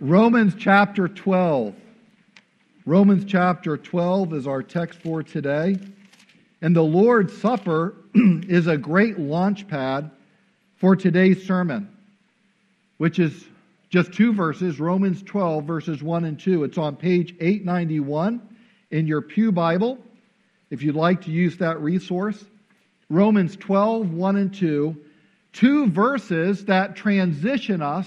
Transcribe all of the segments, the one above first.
Romans chapter 12. Romans chapter 12 is our text for today. And the Lord's Supper is a great launch pad for today's sermon, which is just two verses Romans 12, verses 1 and 2. It's on page 891 in your Pew Bible, if you'd like to use that resource. Romans 12, 1 and 2. Two verses that transition us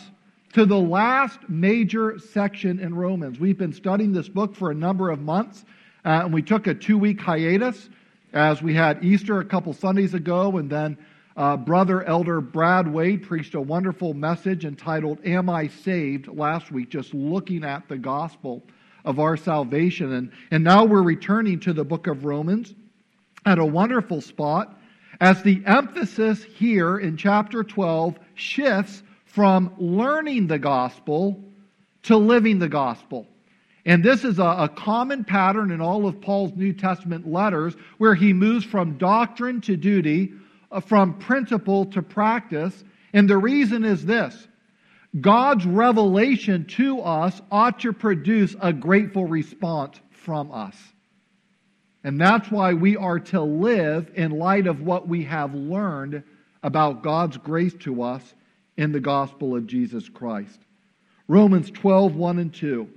to the last major section in Romans. We've been studying this book for a number of months, uh, and we took a two week hiatus as we had Easter a couple Sundays ago, and then uh, Brother Elder Brad Wade preached a wonderful message entitled Am I Saved last week, just looking at the gospel of our salvation. And, and now we're returning to the book of Romans at a wonderful spot as the emphasis here in chapter 12 shifts from learning the gospel to living the gospel. And this is a, a, common pattern in all of Paul's New Testament letters where he moves from doctrine to duty, uh, from principle to practice. And the reason is this God's revelation to us ought to produce a grateful response from us. And that's why we are to live in light of what we have learned about God's grace to us in the gospel of Jesus Christ. Romans 12, 1 and 2.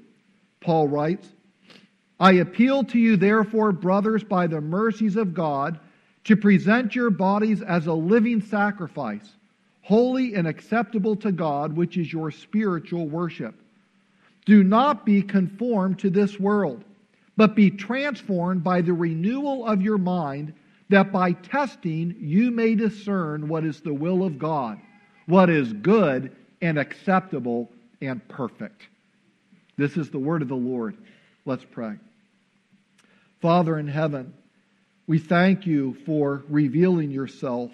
Paul writes, I appeal to you, therefore, brothers, by the mercies of God, to present your bodies as a living sacrifice, holy and acceptable to God, which is your spiritual worship. Do not be conformed to this world, but be transformed by the renewal of your mind, that by testing you may discern what is the will of God what is good and acceptable and perfect. This is the word of the Lord. Let's pray. Father in heaven, we thank you for revealing yourself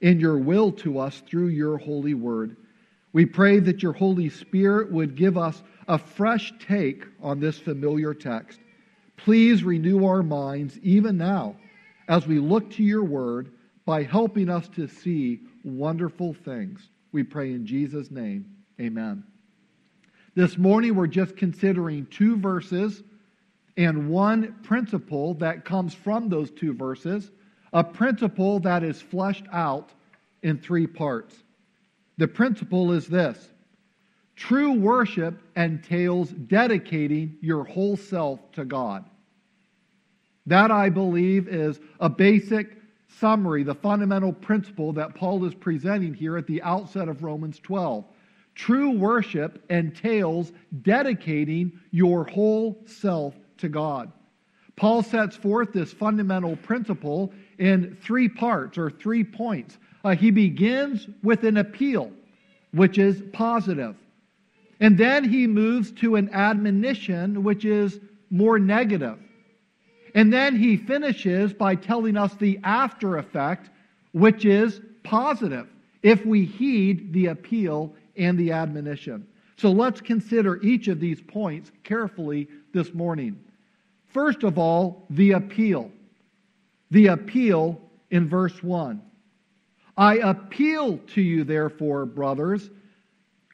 in your will to us through your holy word. We pray that your Holy Spirit would give us a fresh take on this familiar text. Please renew our minds even now as we look to your word by helping us to see wonderful things. We pray in Jesus' name. Amen. This morning, we're just considering two verses and one principle that comes from those two verses, a principle that is fleshed out in three parts. The principle is this true worship entails dedicating your whole self to God. That, I believe, is a basic summary, the fundamental principle that Paul is presenting here at the outset of Romans 12. True worship entails dedicating your whole self to God. Paul sets forth this fundamental principle in three parts or three points. Uh, he begins with an appeal, which is positive. And then he moves to an admonition, which is more negative. And then he finishes by telling us the after effect, which is positive, if we heed the appeal and the admonition. So let's consider each of these points carefully this morning. First of all, the appeal. The appeal in verse 1. I appeal to you, therefore, brothers,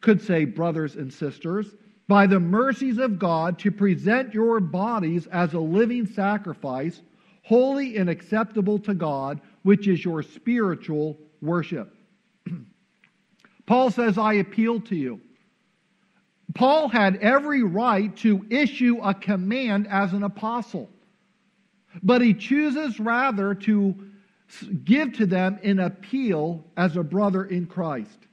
could say brothers and sisters, by the mercies of God to present your bodies as a living sacrifice, holy and acceptable to God, which is your spiritual worship. Paul says, I appeal to you. Paul had every right to issue a command as an apostle, but he chooses rather to give to them an appeal as a brother in Christ.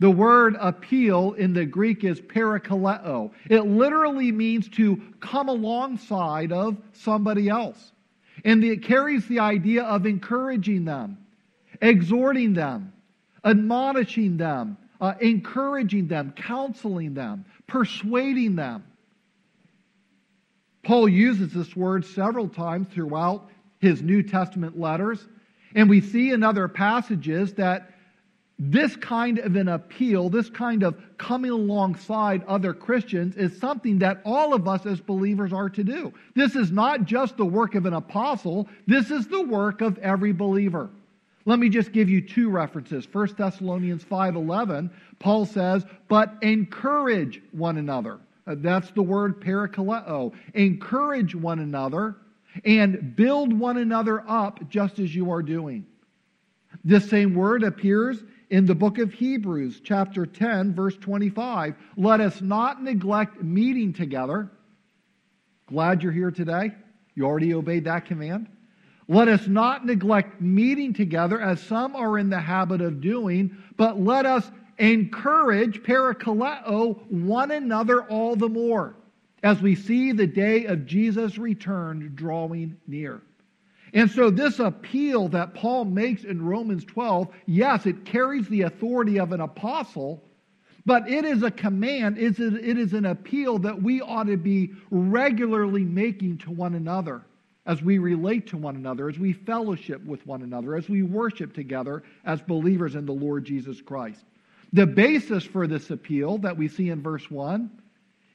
The word appeal in the Greek is parakaleo. It literally means to come alongside of somebody else. And it carries the idea of encouraging them, exhorting them, admonishing them, uh, encouraging them, counseling them, persuading them. Paul uses this word several times throughout his New Testament letters. And we see in other passages that this kind of an appeal, this kind of coming alongside other Christians is something that all of us as believers are to do. This is not just the work of an apostle, this is the work of every believer. Let me just give you two references. 1 Thessalonians 5:11, Paul says, "But encourage one another." Uh, that's the word parakaleo. Encourage one another and build one another up just as you are doing. This same word appears in the book of Hebrews, chapter 10, verse 25. Let us not neglect meeting together. Glad you're here today. You already obeyed that command. Let us not neglect meeting together as some are in the habit of doing, but let us encourage, parakaleo, one another all the more as we see the day of Jesus' return drawing near. And so, this appeal that Paul makes in Romans 12, yes, it carries the authority of an apostle, but it is a command, it is an appeal that we ought to be regularly making to one another as we relate to one another, as we fellowship with one another, as we worship together as believers in the Lord Jesus Christ. The basis for this appeal that we see in verse 1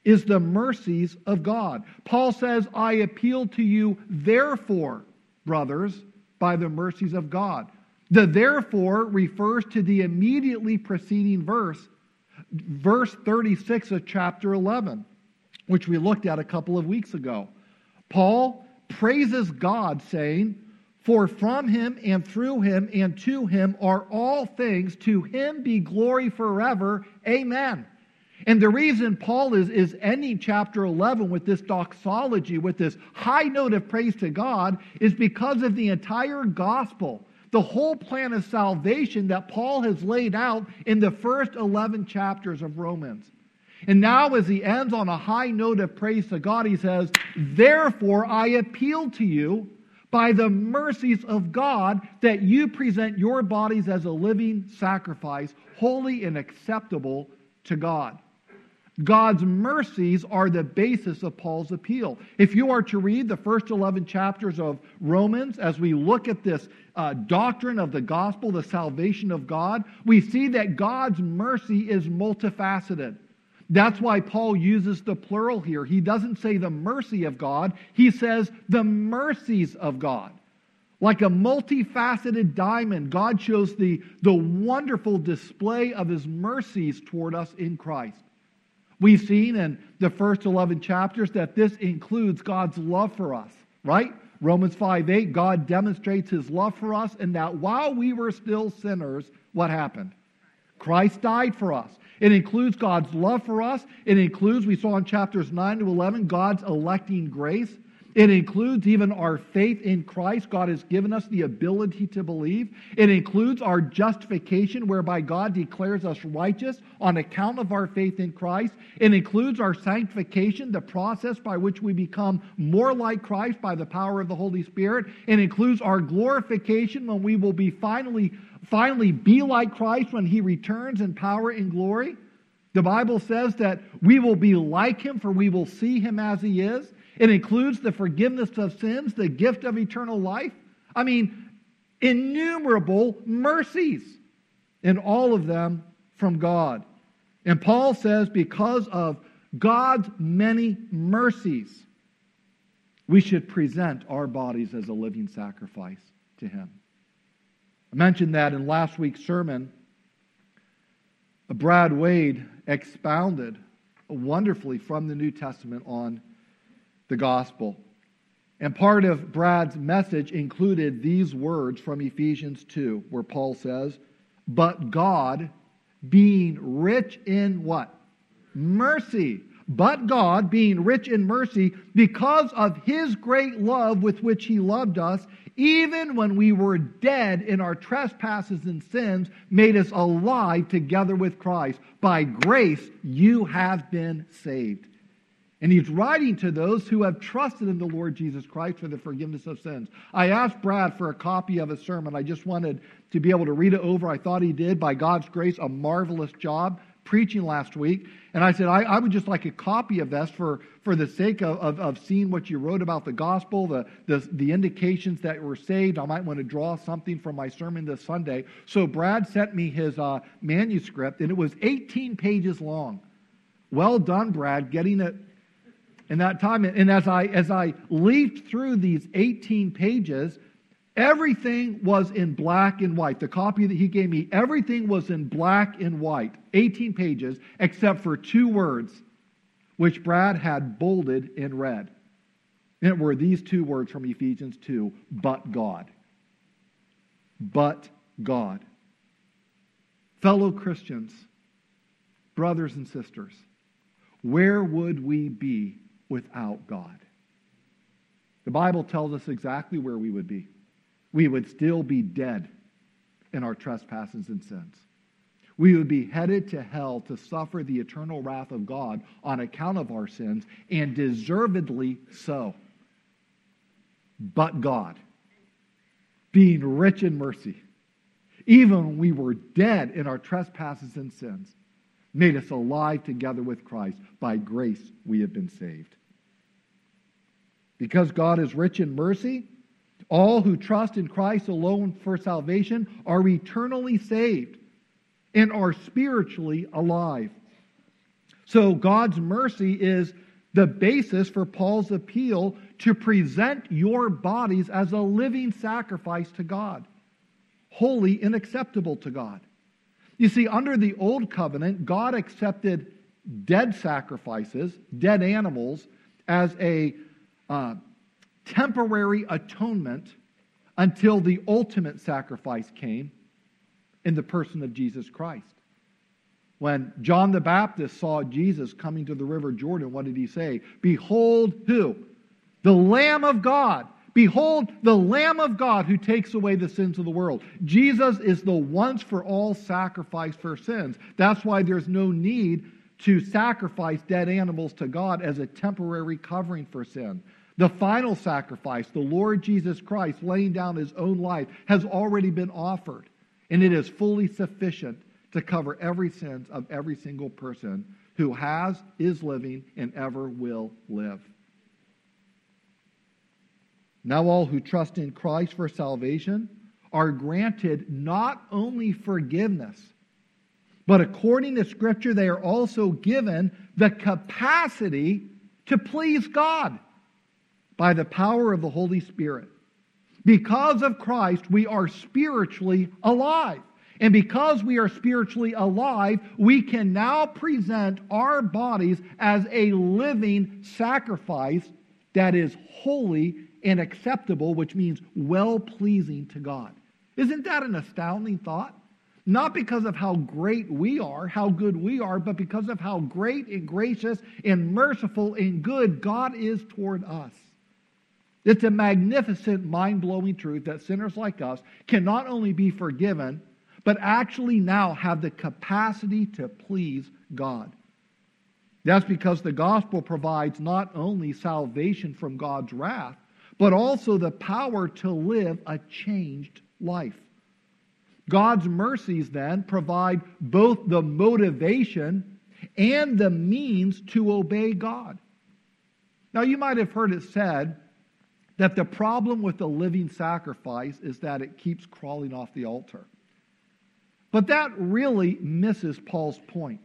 is the mercies of God. Paul says, I appeal to you, therefore, brothers, by the mercies of God. The therefore refers to the immediately preceding verse, verse 36 of chapter 11, which we looked at a couple of weeks ago. Paul praises God, saying, For from him and through him and to him are all things, to him be glory forever. Amen. And the reason Paul is, is ending chapter 11 with this doxology, with this high note of praise to God, is because of the entire gospel, the whole plan of salvation that Paul has laid out in the first 11 chapters of Romans. And now, as he ends on a high note of praise to God, he says, Therefore, I appeal to you by the mercies of God that you present your bodies as a living sacrifice, holy and acceptable to God. God's mercies are the basis of Paul's appeal. If you are to read the first 11 chapters of Romans, as we look at this uh, doctrine of the gospel, the salvation of God, we see that God's mercy is multifaceted. That's why Paul uses the plural here. He doesn't say the mercy of God, he says the mercies of God. Like a multifaceted diamond, God shows the, the wonderful display of his mercies toward us in Christ. We've seen in the first 11 chapters that this includes God's love for us, right? Romans 5 8, God demonstrates his love for us, and that while we were still sinners, what happened? Christ died for us. It includes God's love for us. It includes, we saw in chapters 9 to 11, God's electing grace. It includes even our faith in Christ. God has given us the ability to believe. It includes our justification, whereby God declares us righteous on account of our faith in Christ. It includes our sanctification, the process by which we become more like Christ by the power of the Holy Spirit. It includes our glorification when we will be finally, finally be like Christ when he returns in power and glory. The Bible says that we will be like him, for we will see him as he is. It includes the forgiveness of sins, the gift of eternal life. I mean, innumerable mercies, and all of them from God. And Paul says, because of God's many mercies, we should present our bodies as a living sacrifice to Him. I mentioned that in last week's sermon. Brad Wade expounded wonderfully from the New Testament on the gospel. And part of Brad's message included these words from Ephesians 2, where Paul says, But God, being rich in what? Mercy. But God, being rich in mercy, because of his great love with which he loved us, even when we were dead in our trespasses and sins, made us alive together with Christ. By grace, you have been saved. And he's writing to those who have trusted in the Lord Jesus Christ for the forgiveness of sins. I asked Brad for a copy of his sermon. I just wanted to be able to read it over. I thought he did, by God's grace, a marvelous job preaching last week. And I said, I, I would just like a copy of this for, for the sake of, of, of seeing what you wrote about the gospel, the, the, the indications that were saved. I might want to draw something from my sermon this Sunday. So Brad sent me his uh, manuscript, and it was 18 pages long. Well done, Brad, getting it in that time. And as I, as I leafed through these 18 pages, Everything was in black and white. The copy that he gave me, everything was in black and white, 18 pages, except for two words, which Brad had bolded in red. And it were these two words from Ephesians 2 but God. But God. Fellow Christians, brothers and sisters, where would we be without God? The Bible tells us exactly where we would be. We would still be dead in our trespasses and sins. We would be headed to hell to suffer the eternal wrath of God on account of our sins, and deservedly so. But God, being rich in mercy, even when we were dead in our trespasses and sins, made us alive together with Christ. By grace we have been saved. Because God is rich in mercy, all who trust in Christ alone for salvation are eternally saved and are spiritually alive. So God's mercy is the basis for Paul's appeal to present your bodies as a living sacrifice to God, holy and acceptable to God. You see, under the old covenant, God accepted dead sacrifices, dead animals, as a uh, temporary atonement until the ultimate sacrifice came in the person of Jesus Christ. When John the Baptist saw Jesus coming to the river Jordan, what did he say? Behold, who? The Lamb of God. Behold, the Lamb of God who takes away the sins of the world. Jesus is the once for all sacrifice for sins. That's why there's no need to sacrifice dead animals to God as a temporary covering for sin. The final sacrifice, the Lord Jesus Christ laying down his own life, has already been offered, and it is fully sufficient to cover every sin of every single person who has, is living, and ever will live. Now, all who trust in Christ for salvation are granted not only forgiveness, but according to Scripture, they are also given the capacity to please God by the power of the Holy Spirit. Because of Christ, we are spiritually alive. And because we are spiritually alive, we can now present our bodies as a living sacrifice that is holy and acceptable, which means well pleasing to God. Isn't that an astounding thought? Not because of how great we are, how good we are, but because of how great and gracious and merciful and good God is toward us. It's a magnificent, mind blowing truth that sinners like us can not only be forgiven, but actually now have the capacity to please God. That's because the gospel provides not only salvation from God's wrath, but also the power to live a changed life. God's mercies then provide both the motivation and the means to obey God. Now, you might have heard it said that the problem with the living sacrifice is that it keeps crawling off the altar. But that really misses Paul's point.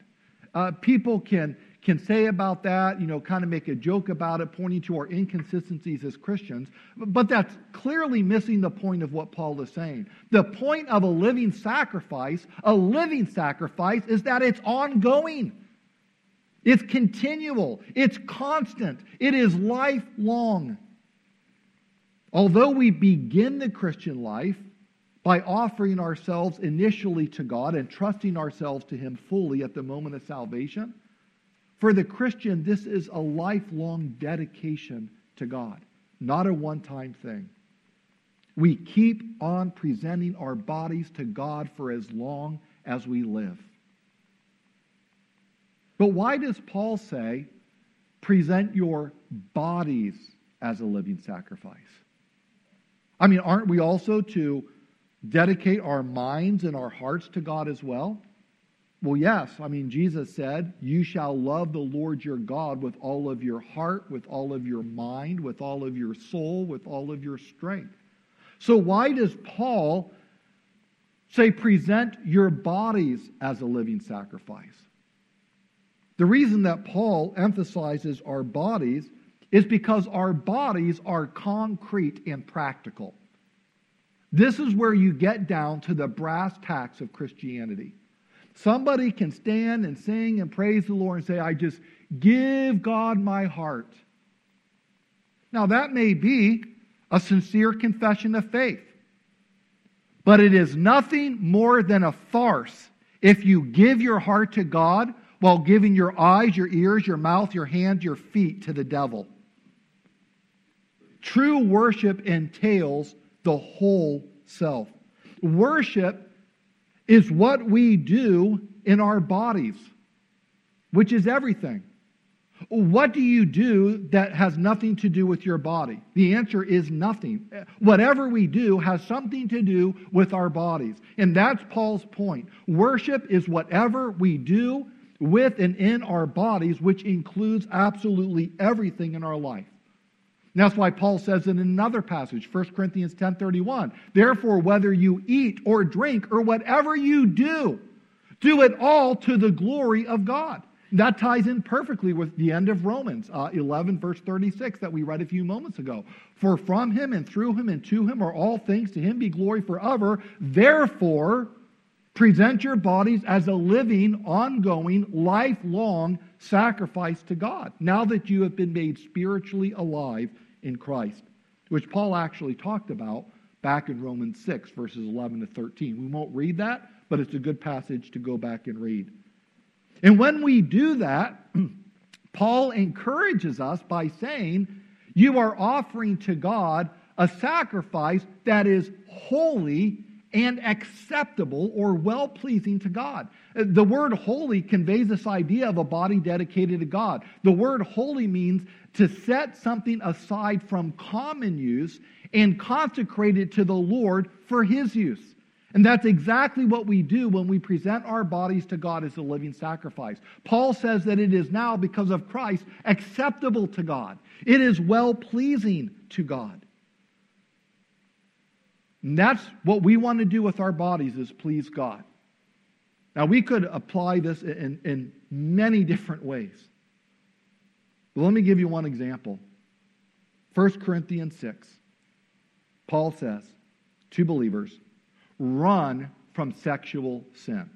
Uh, people can, can say about that, you know, kind of make a joke about it, pointing to our inconsistencies as Christians, but that's clearly missing the point of what Paul is saying. The point of a living sacrifice, a living sacrifice, is that it's ongoing. It's continual. It's constant. It is lifelong. Although we begin the Christian life by offering ourselves initially to God and trusting ourselves to Him fully at the moment of salvation. For the Christian, this is a lifelong dedication to God, not a one time thing. We keep on presenting our bodies to God for as long as we live. But why does Paul say, present your bodies as a living sacrifice? I mean, aren't we also to dedicate our minds and our hearts to God as well? Well, yes. I mean, Jesus said, You shall love the Lord your God with all of your heart, with all of your mind, with all of your soul, with all of your strength. So, why does Paul say, Present your bodies as a living sacrifice? The reason that Paul emphasizes our bodies is because our bodies are concrete and practical. This is where you get down to the brass tacks of Christianity. Somebody can stand and sing and praise the Lord and say, I just give God my heart. Now, that may be a sincere confession of faith, but it is nothing more than a farce if you give your heart to God while giving your eyes, your ears, your mouth, your hands, your feet to the devil. True worship entails the whole self. Worship is what we do in our bodies, which is everything. What do you do that has nothing to do with your body? The answer is nothing. Whatever we do has something to do with our bodies. And that's Paul's point. Worship is whatever we do with and in our bodies, which includes absolutely everything in our life. That's why Paul says in another passage, 1 Corinthians 10:31, "Therefore whether you eat or drink or whatever you do, do it all to the glory of God." That ties in perfectly with the end of Romans uh, 11, verse 36, that we read a few moments ago. For from him and through him and to him are all things, to him be glory forever. Therefore, present your bodies as a living, ongoing, lifelong sacrifice to God, now that you have been made spiritually alive in Christ, which Paul actually talked about back in Romans 6, verses 11 to 13. We won't read that, but it's a good passage to go back and read. And when we do that, Paul encourages us by saying, You are offering to God a sacrifice that is holy and acceptable or well pleasing to God. The word holy conveys this idea of a body dedicated to God. The word holy means to set something aside from common use and consecrate it to the Lord for his use. And that's exactly what we do when we present our bodies to God as a living sacrifice. Paul says that it is now, because of Christ, acceptable to God. It is well pleasing to God. And that's what we want to do with our bodies is please God. Now, we could apply this in, in many different ways. But let me give you one example. 1 Corinthians 6. Paul says to believers, run from sexual sin.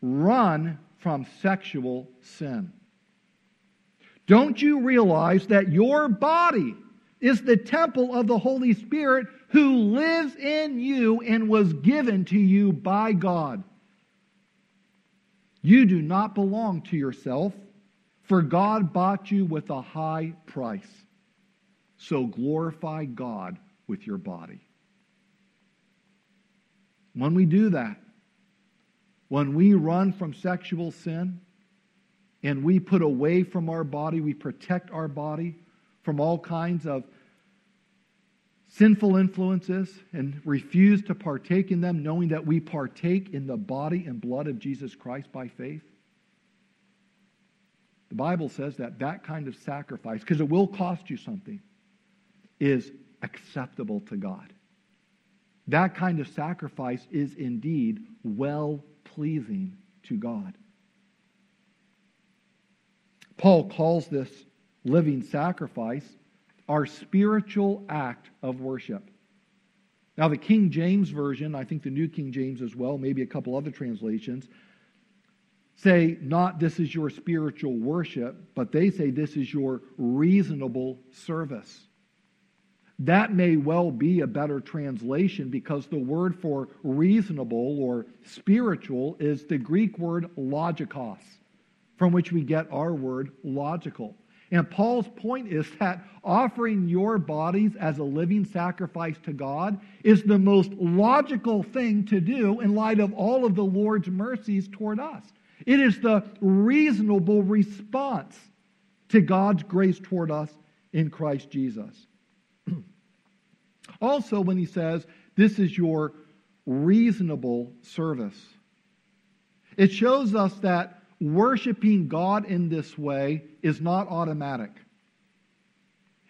Run from sexual sin. Don't you realize that your body is the temple of the Holy Spirit who lives in you and was given to you by God. You do not belong to yourself, for God bought you with a high price. So glorify God with your body. When we do that, when we run from sexual sin and we put away from our body, we protect our body from all kinds of sinful influences and refuse to partake in them, knowing that we partake in the body and blood of Jesus Christ by faith? The Bible says that that kind of sacrifice, because it will cost you something, is acceptable to God. That kind of sacrifice is indeed well pleasing to God. Paul calls this living sacrifice our spiritual act of worship. Now, the King James Version, I think the New King James as well, maybe a couple other translations, say not this is your spiritual worship, but they say this is your reasonable service. That may well be a better translation because the word for reasonable or spiritual is the Greek word logikos, from which we get our word logical. And Paul's point is that offering your bodies as a living sacrifice to God is the most logical thing to do in light of all of the Lord's mercies toward us. It is the reasonable response to God's grace toward us in Christ Jesus. also, when he says, This is your reasonable service, it shows us that worshiping God in this way is not automatic.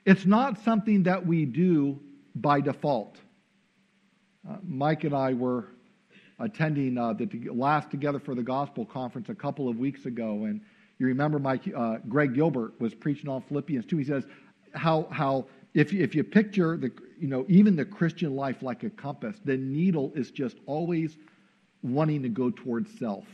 It's not something that we do by default. Uh, Mike and I were attending uh, the last Together for the Gospel conference a couple of weeks ago, and you remember Mike, uh, Greg Gilbert was preaching on Philippians 2. He says how, how if if you picture the, you know, even the Christian life like a compass, the needle is just always wanting to go towards self.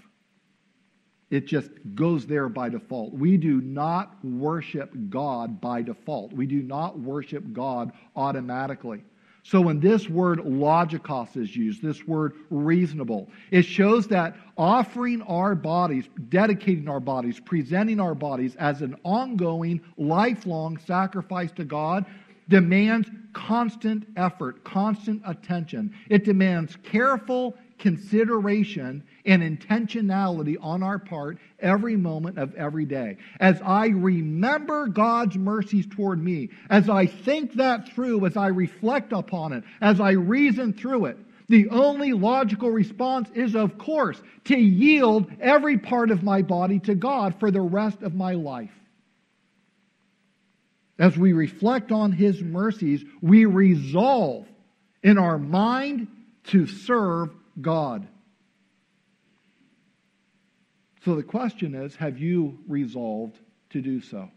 It just goes there by default. We do not worship God by default. We do not worship God automatically. So when this word logikos is used, this word reasonable, it shows that offering our bodies, dedicating our bodies, presenting our bodies as an ongoing, lifelong sacrifice to God demands constant effort, constant attention. It demands careful consideration and intentionality on our part every moment of every day. As I remember God's mercies toward me, as I think that through, as I reflect upon it, as I reason through it, the only logical response is, of course, to yield every part of my body to God for the rest of my life. As we reflect on His mercies, we resolve in our mind to serve God. So the question is have you resolved to do so?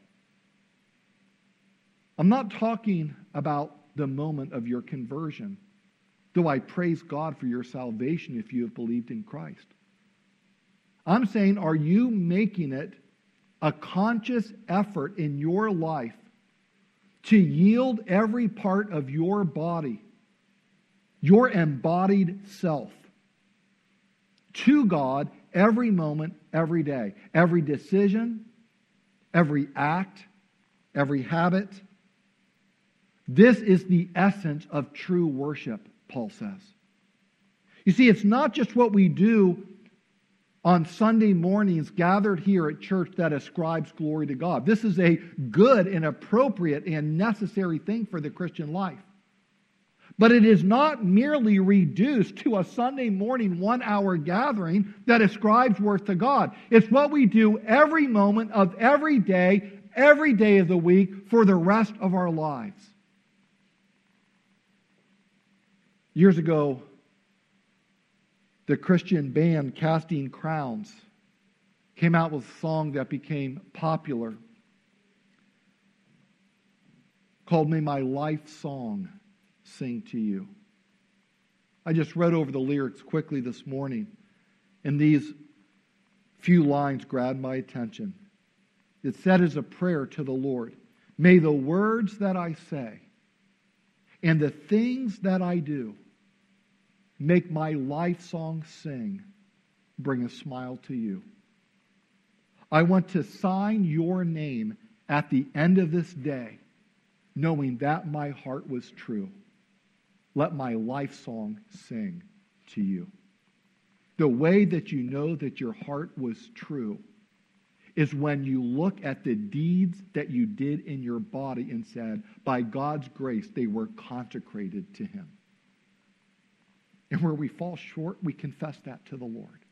I'm not talking about the moment of your conversion, though I praise God for your salvation if you have believed in Christ. I'm saying, are you making it a conscious effort in your life to yield every part of your body, your embodied self, to God every moment, every day. Every decision, every act, every habit. This is the essence of true worship, Paul says. You see, it's not just what we do on Sunday mornings gathered here at church that ascribes glory to God. This is a good and appropriate and necessary thing for the Christian life. But it is not merely reduced to a Sunday morning one hour gathering that ascribes worth to God. It's what we do every moment of every day, every day of the week for the rest of our lives. Years ago, the Christian band Casting Crowns came out with a song that became popular called Me My Life Song sing to you. I just read over the lyrics quickly this morning, and these few lines grabbed my attention. It said as a prayer to the Lord May the words that I say and the things that I do make my life song sing, bring a smile to you. I want to sign your name at the end of this day, knowing that my heart was true let my life song sing to you. The way that you know that your heart was true is when you look at the deeds that you did in your body and said, by God's grace, they were consecrated to Him. And where we fall short, we confess that to the Lord.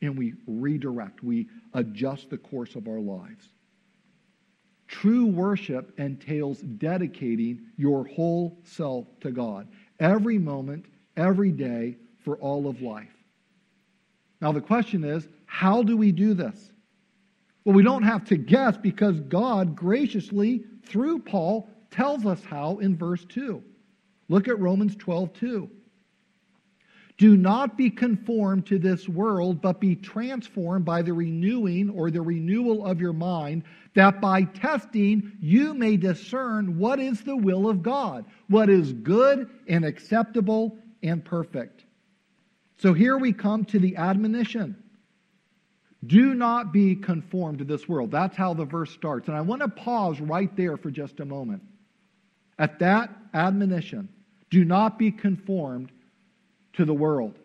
And we redirect, we adjust the course of our lives. True worship entails dedicating your whole self to God, every moment, every day, for all of life. Now, the question is how do we do this? Well, we don't have to guess because God graciously, through Paul, tells us how in verse 2. Look at Romans 12 2. Do not be conformed to this world, but be transformed by the renewing or the renewal of your mind, that by testing you may discern what is the will of God, what is good and acceptable and perfect. So here we come to the admonition. Do not be conformed to this world. That's how the verse starts. And I want to pause right there for just a moment. At that admonition, do not be conformed to the world.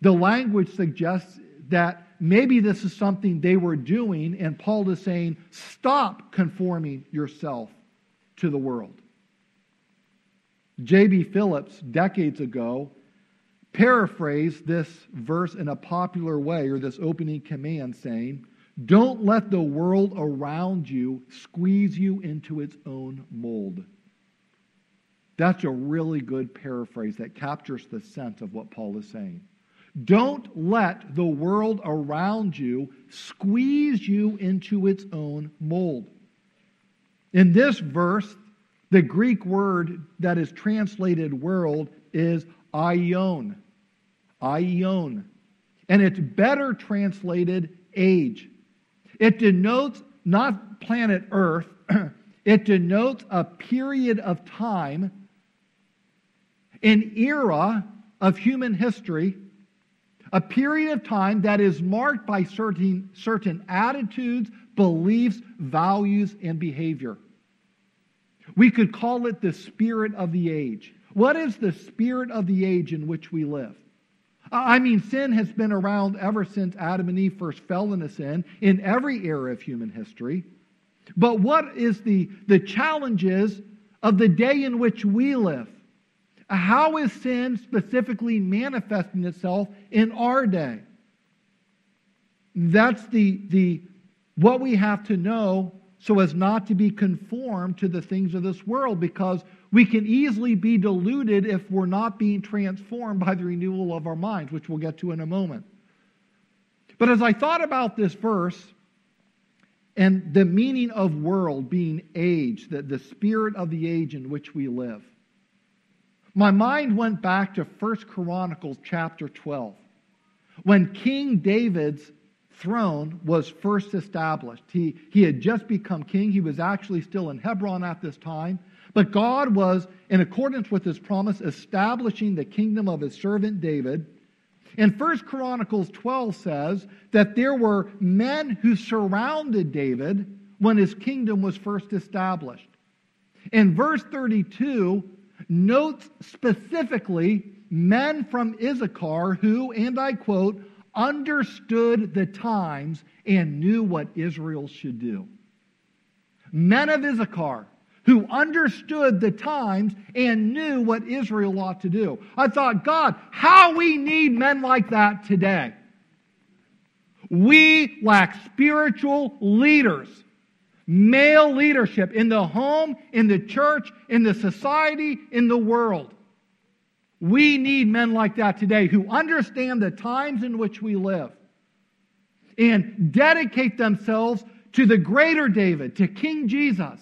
The language suggests that maybe this is something they were doing, and Paul is saying, stop conforming yourself to the world. J.B. Phillips, decades ago, paraphrased this verse in a popular way, or this opening command, saying, Don't let the world around you squeeze you into its own mold. That's a really good paraphrase that captures the sense of what Paul is saying. Don't let the world around you squeeze you into its own mold. In this verse, The Greek word that is translated world is aion. Aion. And it's better translated age. It denotes not planet Earth, it denotes a period of time, an era of human history, a period of time that is marked by certain, certain attitudes, beliefs, values, and behavior. We could call it the spirit of the age. What is the spirit of the age in which we live? I mean, sin has been around ever since Adam and Eve first fell into sin in every era of human history. But what is the, the challenges of the day in which we live? How is sin specifically manifesting itself in our day? That's the, the what we have to know so as not to be conformed to the things of this world because we can easily be deluded if we're not being transformed by the renewal of our minds, which we'll get to in a moment. But as I thought about this verse and the meaning of world being age, the, the spirit of the age in which we live, my mind went back to 1 Chronicles chapter 12 when King David's throne was first established. He, he had just become king. He was actually still in Hebron at this time. But God was, in accordance with his promise, establishing the kingdom of his servant David. And First Chronicles 12 says that there were men who surrounded David when his kingdom was first established. In verse 32 notes specifically men from Issachar who, and I quote, understood the times and knew what Israel should do. Men of Issachar who understood the times and knew what Israel ought to do. I thought, God, how we need men like that today. We lack spiritual leaders, male leadership in the home, in the church, in the society, in the world. We need men like that today who understand the times in which we live and dedicate themselves to the greater David, to King Jesus,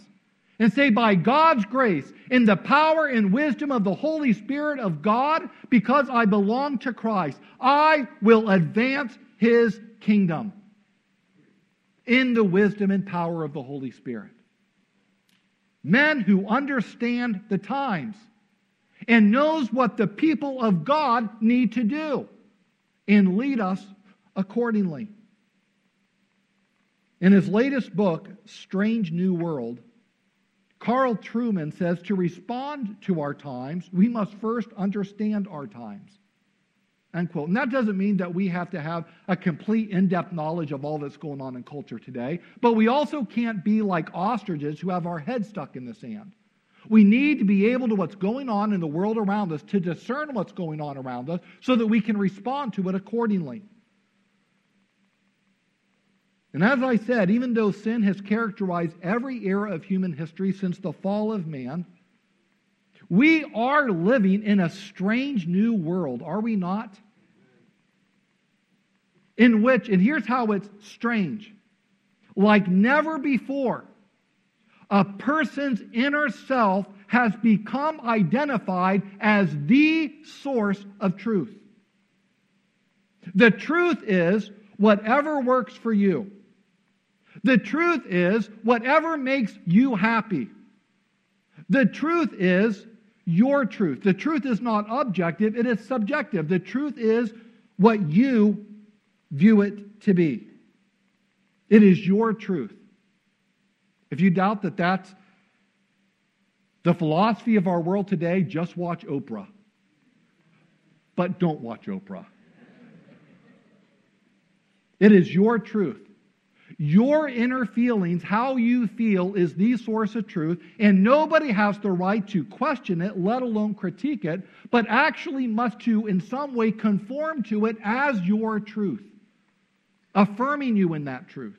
and say, by God's grace, in the power and wisdom of the Holy Spirit of God, because I belong to Christ, I will advance his kingdom in the wisdom and power of the Holy Spirit. Men who understand the times and knows what the people of God need to do and lead us accordingly. In his latest book, Strange New World, Carl Trueman says to respond to our times, we must first understand our times. Unquote. And that doesn't mean that we have to have a complete in depth knowledge of all that's going on in culture today, but we also can't be like ostriches who have our heads stuck in the sand. We need to be able to what's going on in the world around us to discern what's going on around us so that we can respond to it accordingly. And as I said, even though sin has characterized every era of human history since the fall of man, we are living in a strange new world, are we not? In which, and here's how it's strange like never before, a person's inner self has become identified as the source of truth. The truth is whatever works for you. The truth is whatever makes you happy. The truth is your truth. The truth is not objective, it is subjective. The truth is what you view it to be. It is your truth. If you doubt that that's the philosophy of our world today, just watch Oprah. But don't watch Oprah. It is your truth. Your inner feelings, how you feel, is the source of truth, and nobody has the right to question it, let alone critique it, but actually must to, in some way, conform to it as your truth, affirming you in that truth.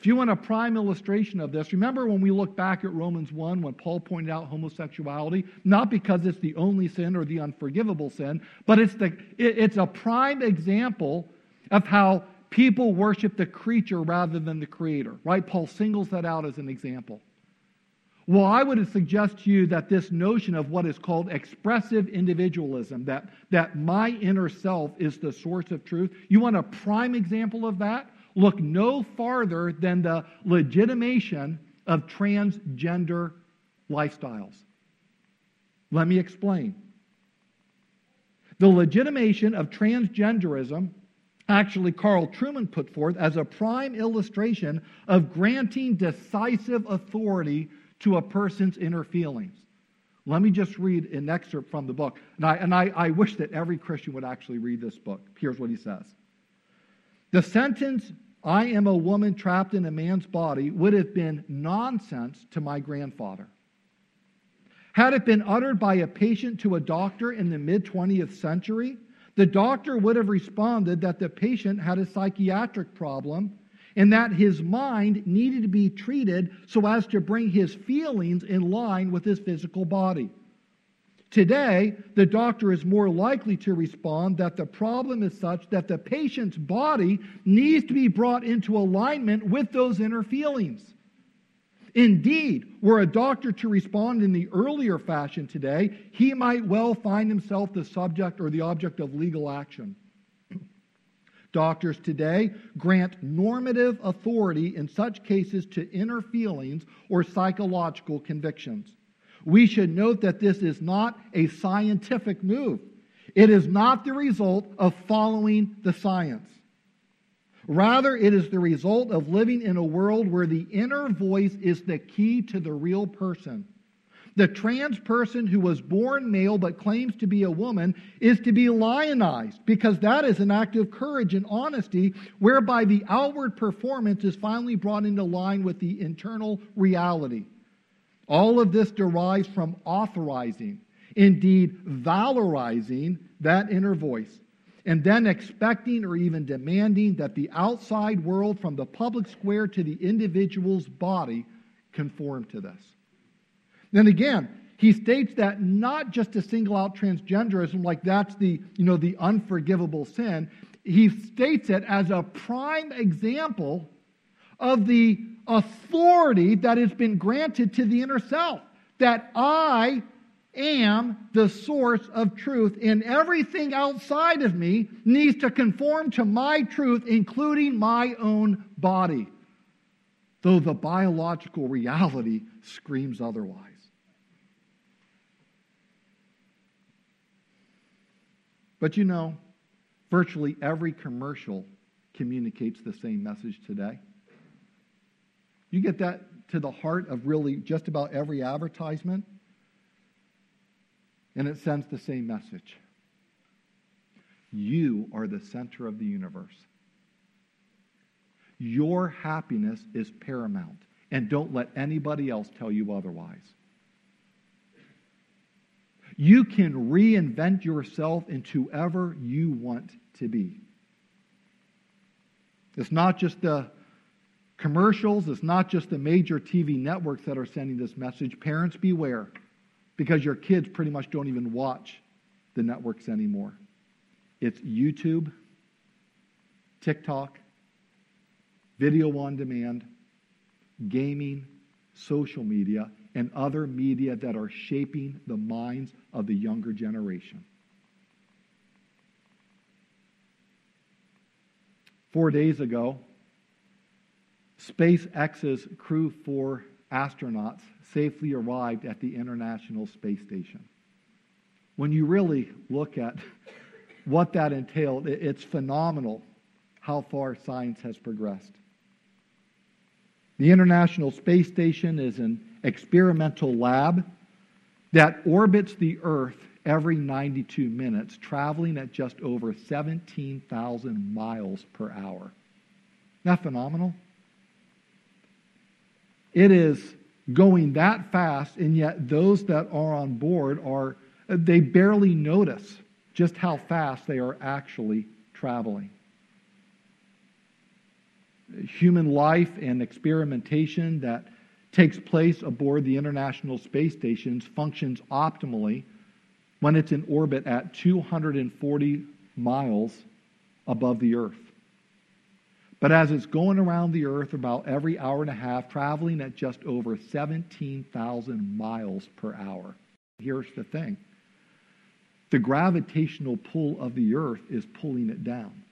If you want a prime illustration of this, remember when we look back at Romans 1 when Paul pointed out homosexuality, not because it's the only sin or the unforgivable sin, but it's, the, it's a prime example of how people worship the creature rather than the creator, right? Paul singles that out as an example. Well, I would suggest to you that this notion of what is called expressive individualism, that, that my inner self is the source of truth, you want a prime example of that? Look no farther than the legitimation of transgender lifestyles. Let me explain. The legitimation of transgenderism, actually, Carl Trueman put forth as a prime illustration of granting decisive authority to a person's inner feelings. Let me just read an excerpt from the book. And, I, and I, I wish that every Christian would actually read this book. Here's what he says The sentence, I am a woman trapped in a man's body, would have been nonsense to my grandfather. Had it been uttered by a patient to a doctor in the mid 20th century, the doctor would have responded that the patient had a psychiatric problem and that his mind needed to be treated so as to bring his feelings in line with his physical body. Today, the doctor is more likely to respond that the problem is such that the patient's body needs to be brought into alignment with those inner feelings. Indeed, were a doctor to respond in the earlier fashion today, he might well find himself the subject or the object of legal action. Doctors today grant normative authority in such cases to inner feelings or psychological convictions. We should note that this is not a scientific move. It is not the result of following the science. Rather, it is the result of living in a world where the inner voice is the key to the real person the trans person who was born male but claims to be a woman is to be lionized because that is an act of courage and honesty whereby the outward performance is finally brought into line with the internal reality. All of this derives from authorizing, indeed, valorizing that inner voice, and then expecting or even demanding that the outside world, from the public square to the individual's body, conform to this. Then again, he states that not just to single out transgenderism like that's the, you know, the unforgivable sin. He states it as a prime example of the authority that has been granted to the inner self. That I am the source of truth, and everything outside of me needs to conform to my truth, including my own body, though the biological reality screams otherwise. But you know, virtually every commercial communicates the same message today. You get that to the heart of really just about every advertisement, and it sends the same message. You are the center of the universe. Your happiness is paramount, and don't let anybody else tell you otherwise. You can reinvent yourself into whoever you want to be. It's not just the commercials, it's not just the major TV networks that are sending this message. Parents, beware, because your kids pretty much don't even watch the networks anymore. It's YouTube, TikTok, video on demand, gaming, social media, and other media that are shaping the minds of the younger generation. Four days ago, SpaceX's Crew 4 astronauts safely arrived at the International Space Station. When you really look at what that entailed, it's phenomenal how far science has progressed. The International Space Station is an experimental lab that orbits the Earth every 92 minutes, traveling at just over 17,000 miles per hour. Isn't that phenomenal? It is going that fast, and yet those that are on board are, they barely notice just how fast they are actually traveling. Human life and experimentation that takes place aboard the International Space Stations functions optimally when it's in orbit at 240 miles above the Earth. But as it's going around the earth about every hour and a half, traveling at just over 17,000 miles per hour. Here's the thing the gravitational pull of the earth is pulling it down.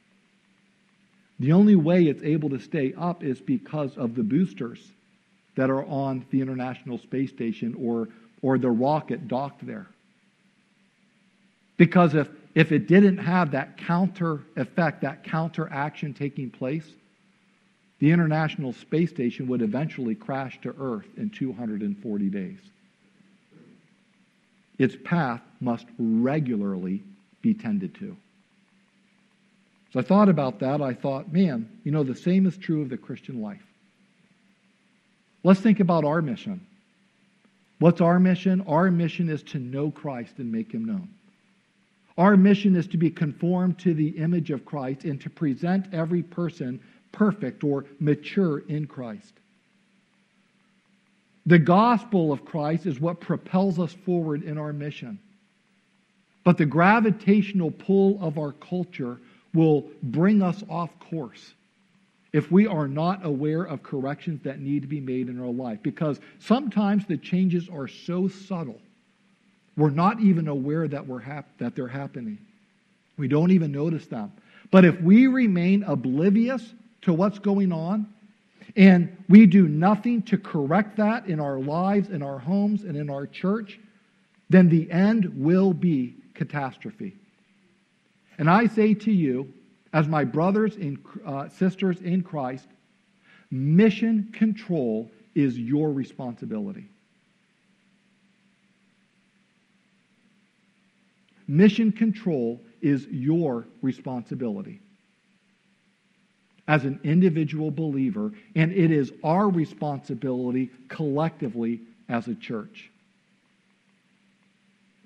The only way it's able to stay up is because of the boosters that are on the International Space Station or, or the rocket docked there. Because if, if it didn't have that counter effect, that counter action taking place, the International Space Station would eventually crash to Earth in 240 days. Its path must regularly be tended to. So I thought about that. I thought, man, you know, the same is true of the Christian life. Let's think about our mission. What's our mission? Our mission is to know Christ and make him known. Our mission is to be conformed to the image of Christ and to present every person perfect or mature in Christ. The gospel of Christ is what propels us forward in our mission. But the gravitational pull of our culture will bring us off course if we are not aware of corrections that need to be made in our life. Because sometimes the changes are so subtle, we're not even aware that, we're hap- that they're happening. We don't even notice them. But if we remain oblivious to what's going on, and we do nothing to correct that in our lives, in our homes, and in our church, then the end will be catastrophe. And I say to you, as my brothers and uh, sisters in Christ, mission control is your responsibility. Mission control is your responsibility as an individual believer, and it is our responsibility collectively as a church.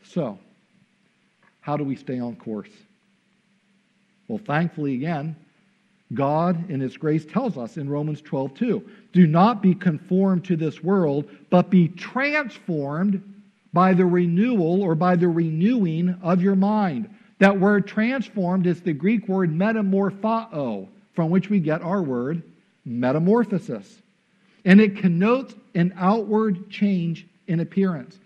So, how do we stay on course? Well, thankfully, again, God in His grace tells us in Romans 12, 2, do not be conformed to this world, but be transformed by the renewal or by the renewing of your mind. That word transformed is the Greek word metamorphao, from which we get our word metamorphosis. And it connotes an outward change in appearance.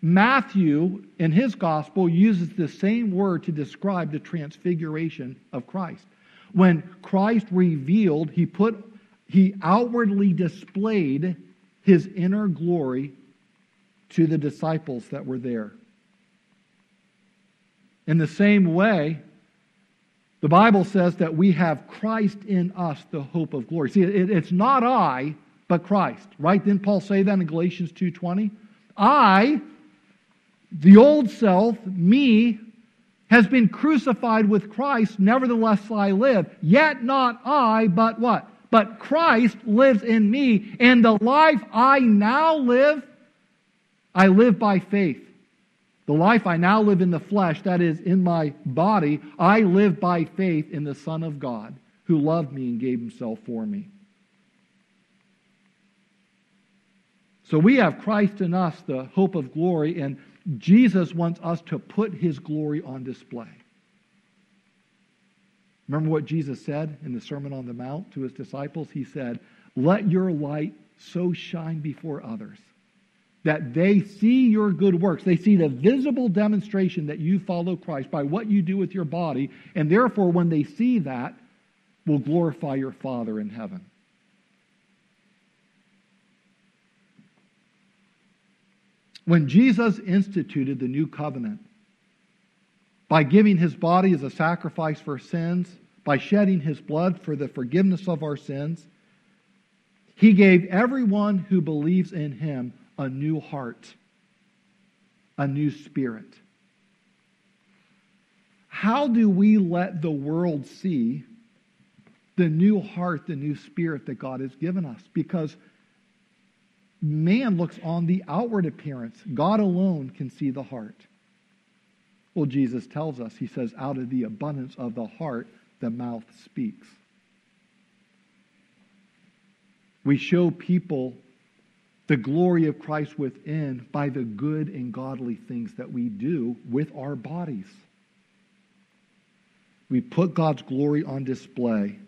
Matthew, in his gospel, uses the same word to describe the transfiguration of Christ. When Christ revealed, he put he outwardly displayed his inner glory to the disciples that were there. In the same way, the Bible says that we have Christ in us, the hope of glory. See, it, it's not I, but Christ, right? Didn't Paul say that in Galatians 2.20? I the old self, me, has been crucified with Christ, nevertheless I live. Yet not I, but what? But Christ lives in me, and the life I now live, I live by faith. The life I now live in the flesh, that is, in my body, I live by faith in the Son of God, who loved me and gave himself for me. So we have Christ in us, the hope of glory, and Jesus wants us to put his glory on display. Remember what Jesus said in the Sermon on the Mount to his disciples? He said, Let your light so shine before others that they see your good works. They see the visible demonstration that you follow Christ by what you do with your body, and therefore, when they see that, will glorify your Father in heaven. When Jesus instituted the new covenant, by giving his body as a sacrifice for sins, by shedding his blood for the forgiveness of our sins, he gave everyone who believes in him a new heart, a new spirit. How do we let the world see the new heart, the new spirit that God has given us? Because man looks on the outward appearance. God alone can see the heart. Well, Jesus tells us, He says, out of the abundance of the heart, the mouth speaks. We show people the glory of Christ within by the good and godly things that we do with our bodies. We put God's glory on display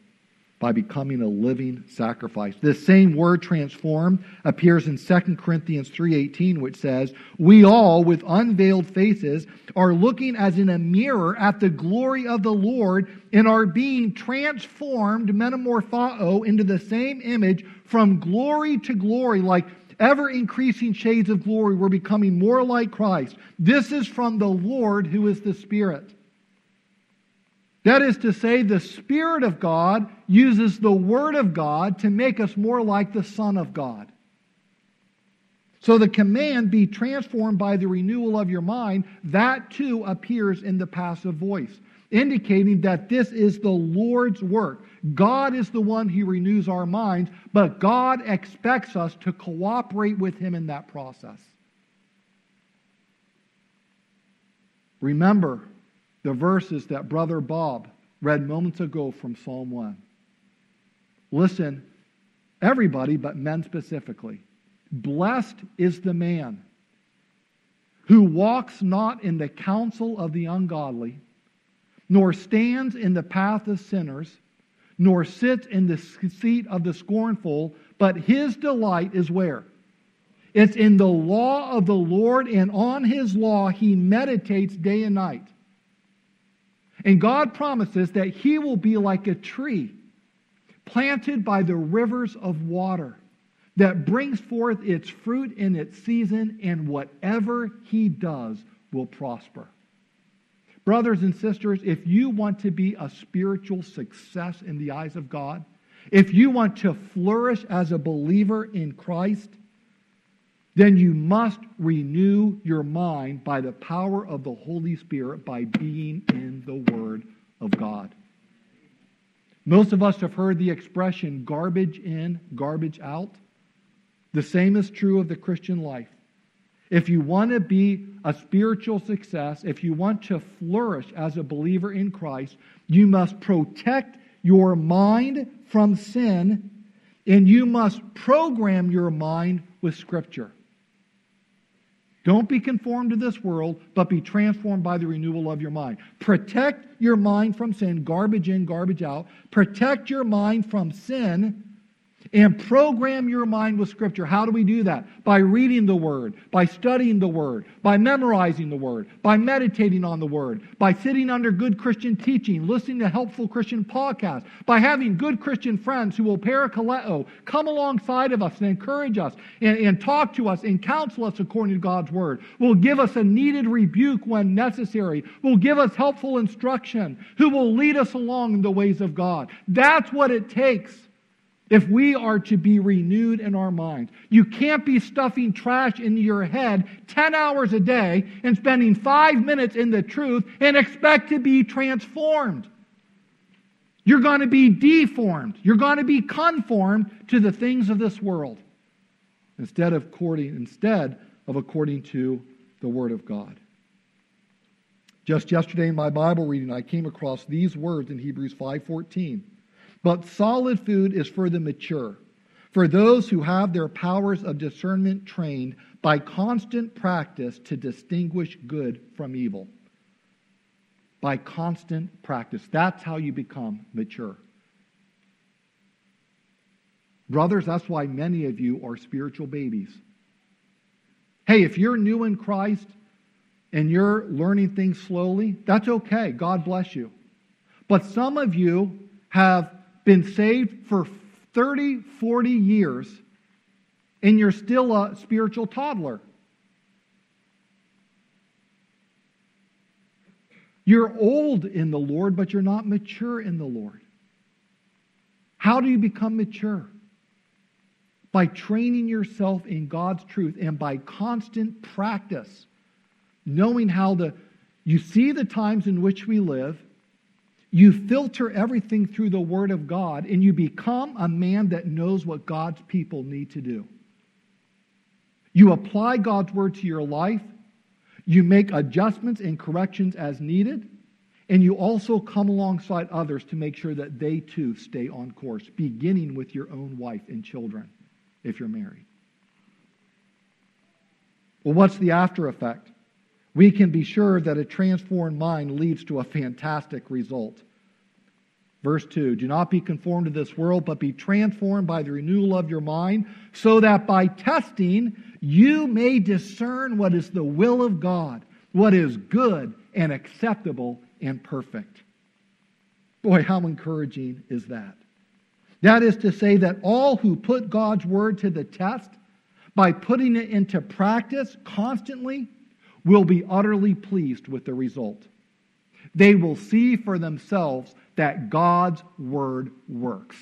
by becoming a living sacrifice. This same word transformed appears in 2 Corinthians 3:18 which says, "We all with unveiled faces are looking as in a mirror at the glory of the Lord and are being transformed metamorpho into the same image from glory to glory like ever increasing shades of glory we're becoming more like Christ. This is from the Lord who is the Spirit." That is to say, the Spirit of God uses the Word of God to make us more like the Son of God. So the command, be transformed by the renewal of your mind, that too appears in the passive voice, indicating that this is the Lord's work. God is the one who renews our minds, but God expects us to cooperate with Him in that process. Remember, the verses that Brother Bob read moments ago from Psalm 1. Listen, everybody, but men specifically. Blessed is the man who walks not in the counsel of the ungodly, nor stands in the path of sinners, nor sits in the seat of the scornful, but his delight is where? It's in the law of the Lord, and on his law he meditates day and night. And God promises that he will be like a tree planted by the rivers of water that brings forth its fruit in its season, and whatever he does will prosper. Brothers and sisters, if you want to be a spiritual success in the eyes of God, if you want to flourish as a believer in Christ, then you must renew your mind by the power of the Holy Spirit by being in the Word of God. Most of us have heard the expression garbage in, garbage out. The same is true of the Christian life. If you want to be a spiritual success, if you want to flourish as a believer in Christ, you must protect your mind from sin and you must program your mind with Scripture. Don't be conformed to this world, but be transformed by the renewal of your mind. Protect your mind from sin, garbage in, garbage out. Protect your mind from sin and program your mind with Scripture. How do we do that? By reading the Word, by studying the Word, by memorizing the Word, by meditating on the Word, by sitting under good Christian teaching, listening to helpful Christian podcasts, by having good Christian friends who will parakaleo, come alongside of us and encourage us and, and talk to us and counsel us according to God's Word, will give us a needed rebuke when necessary, will give us helpful instruction, who will lead us along in the ways of God. That's what it takes if we are to be renewed in our minds. You can't be stuffing trash into your head 10 hours a day and spending five minutes in the truth and expect to be transformed. You're going to be deformed. You're going to be conformed to the things of this world instead of according, instead of according to the Word of God. Just yesterday in my Bible reading, I came across these words in Hebrews 5:14. But solid food is for the mature, for those who have their powers of discernment trained by constant practice to distinguish good from evil. By constant practice. That's how you become mature. Brothers, that's why many of you are spiritual babies. Hey, if you're new in Christ and you're learning things slowly, that's okay. God bless you. But some of you have been saved for 30, 40 years, and you're still a spiritual toddler. You're old in the Lord, but you're not mature in the Lord. How do you become mature? By training yourself in God's truth and by constant practice, knowing how to. you see the times in which we live you filter everything through the Word of God, and you become a man that knows what God's people need to do. You apply God's Word to your life, you make adjustments and corrections as needed, and you also come alongside others to make sure that they too stay on course, beginning with your own wife and children if you're married. Well, what's the after effect? We can be sure that a transformed mind leads to a fantastic result. Verse 2 Do not be conformed to this world, but be transformed by the renewal of your mind, so that by testing you may discern what is the will of God, what is good and acceptable and perfect. Boy, how encouraging is that? That is to say, that all who put God's word to the test by putting it into practice constantly will be utterly pleased with the result. They will see for themselves that God's word works.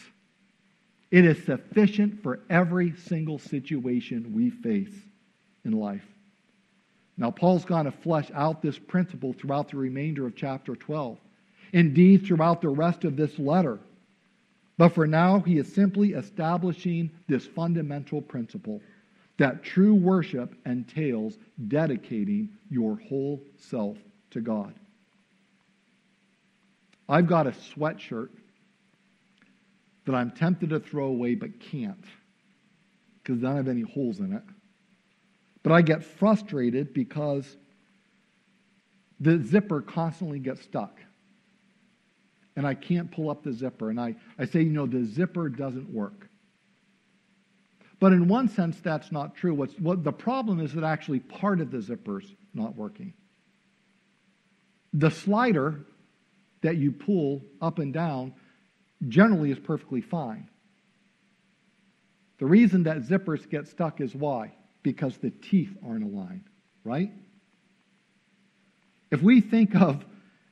It is sufficient for every single situation we face in life. Now, Paul's going to flesh out this principle throughout the remainder of chapter 12. Indeed, throughout the rest of this letter. But for now, he is simply establishing this fundamental principle that true worship entails dedicating your whole self to God. I've got a sweatshirt that I'm tempted to throw away but can't because it doesn't have any holes in it. But I get frustrated because the zipper constantly gets stuck. And I can't pull up the zipper. And I, I say, you know, the zipper doesn't work. But in one sense, that's not true. What's, what the problem is that actually part of the zipper's not working. The slider that you pull up and down generally is perfectly fine. The reason that zippers get stuck is why? Because the teeth aren't aligned, right? If we think of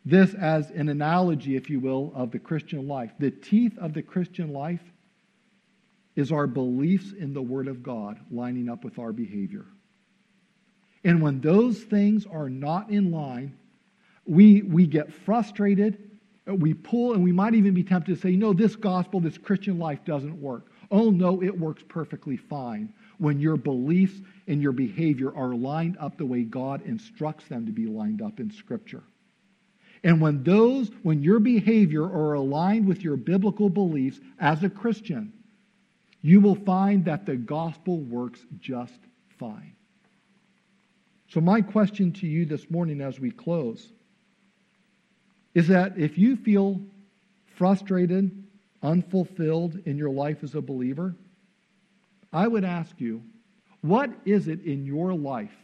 this as an analogy, if you will, of the Christian life, the teeth of the Christian life is our beliefs in the Word of God lining up with our behavior. And when those things are not in line, we, we get frustrated, we pull, and we might even be tempted to say, no, this gospel, this Christian life doesn't work. Oh, no, it works perfectly fine when your beliefs and your behavior are lined up the way God instructs them to be lined up in Scripture. And when those, when your behavior are aligned with your biblical beliefs as a Christian, you will find that the gospel works just fine. So, my question to you this morning as we close is that if you feel frustrated, unfulfilled in your life as a believer, I would ask you, what is it in your life?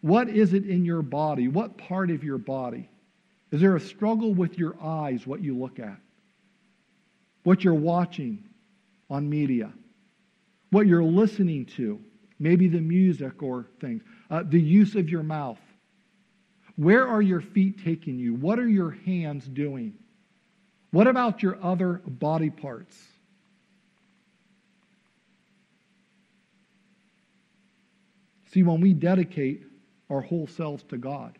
What is it in your body? What part of your body? Is there a struggle with your eyes, what you look at? What you're watching? On media, what you're listening to, maybe the music or things, uh, the use of your mouth. Where are your feet taking you? What are your hands doing? What about your other body parts? See, when we dedicate our whole selves to God,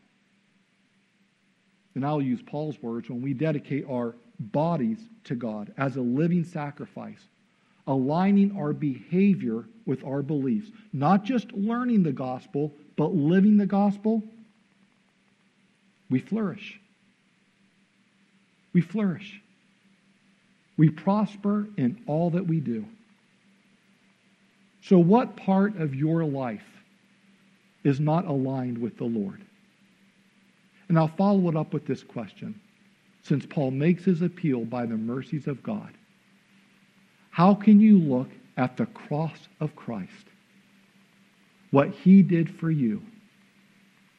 and I'll use Paul's words, when we dedicate our bodies to God as a living sacrifice, aligning our behavior with our beliefs. Not just learning the gospel, but living the gospel, we flourish. We flourish. We prosper in all that we do. So, what part of your life is not aligned with the Lord? And I'll follow it up with this question. Since Paul makes his appeal by the mercies of God, how can you look at the cross of Christ, what he did for you,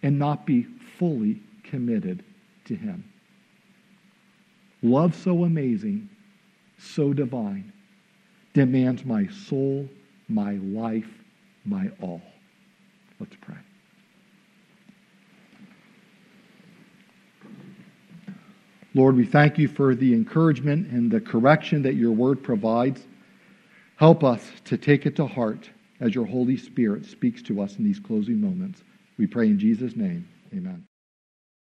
and not be fully committed to him? Love so amazing, so divine, demands my soul, my life, my all. Let's pray. Lord, we thank you for the encouragement and the correction that your word provides. Help us to take it to heart as your Holy Spirit speaks to us in these closing moments. We pray in Jesus' name. Amen.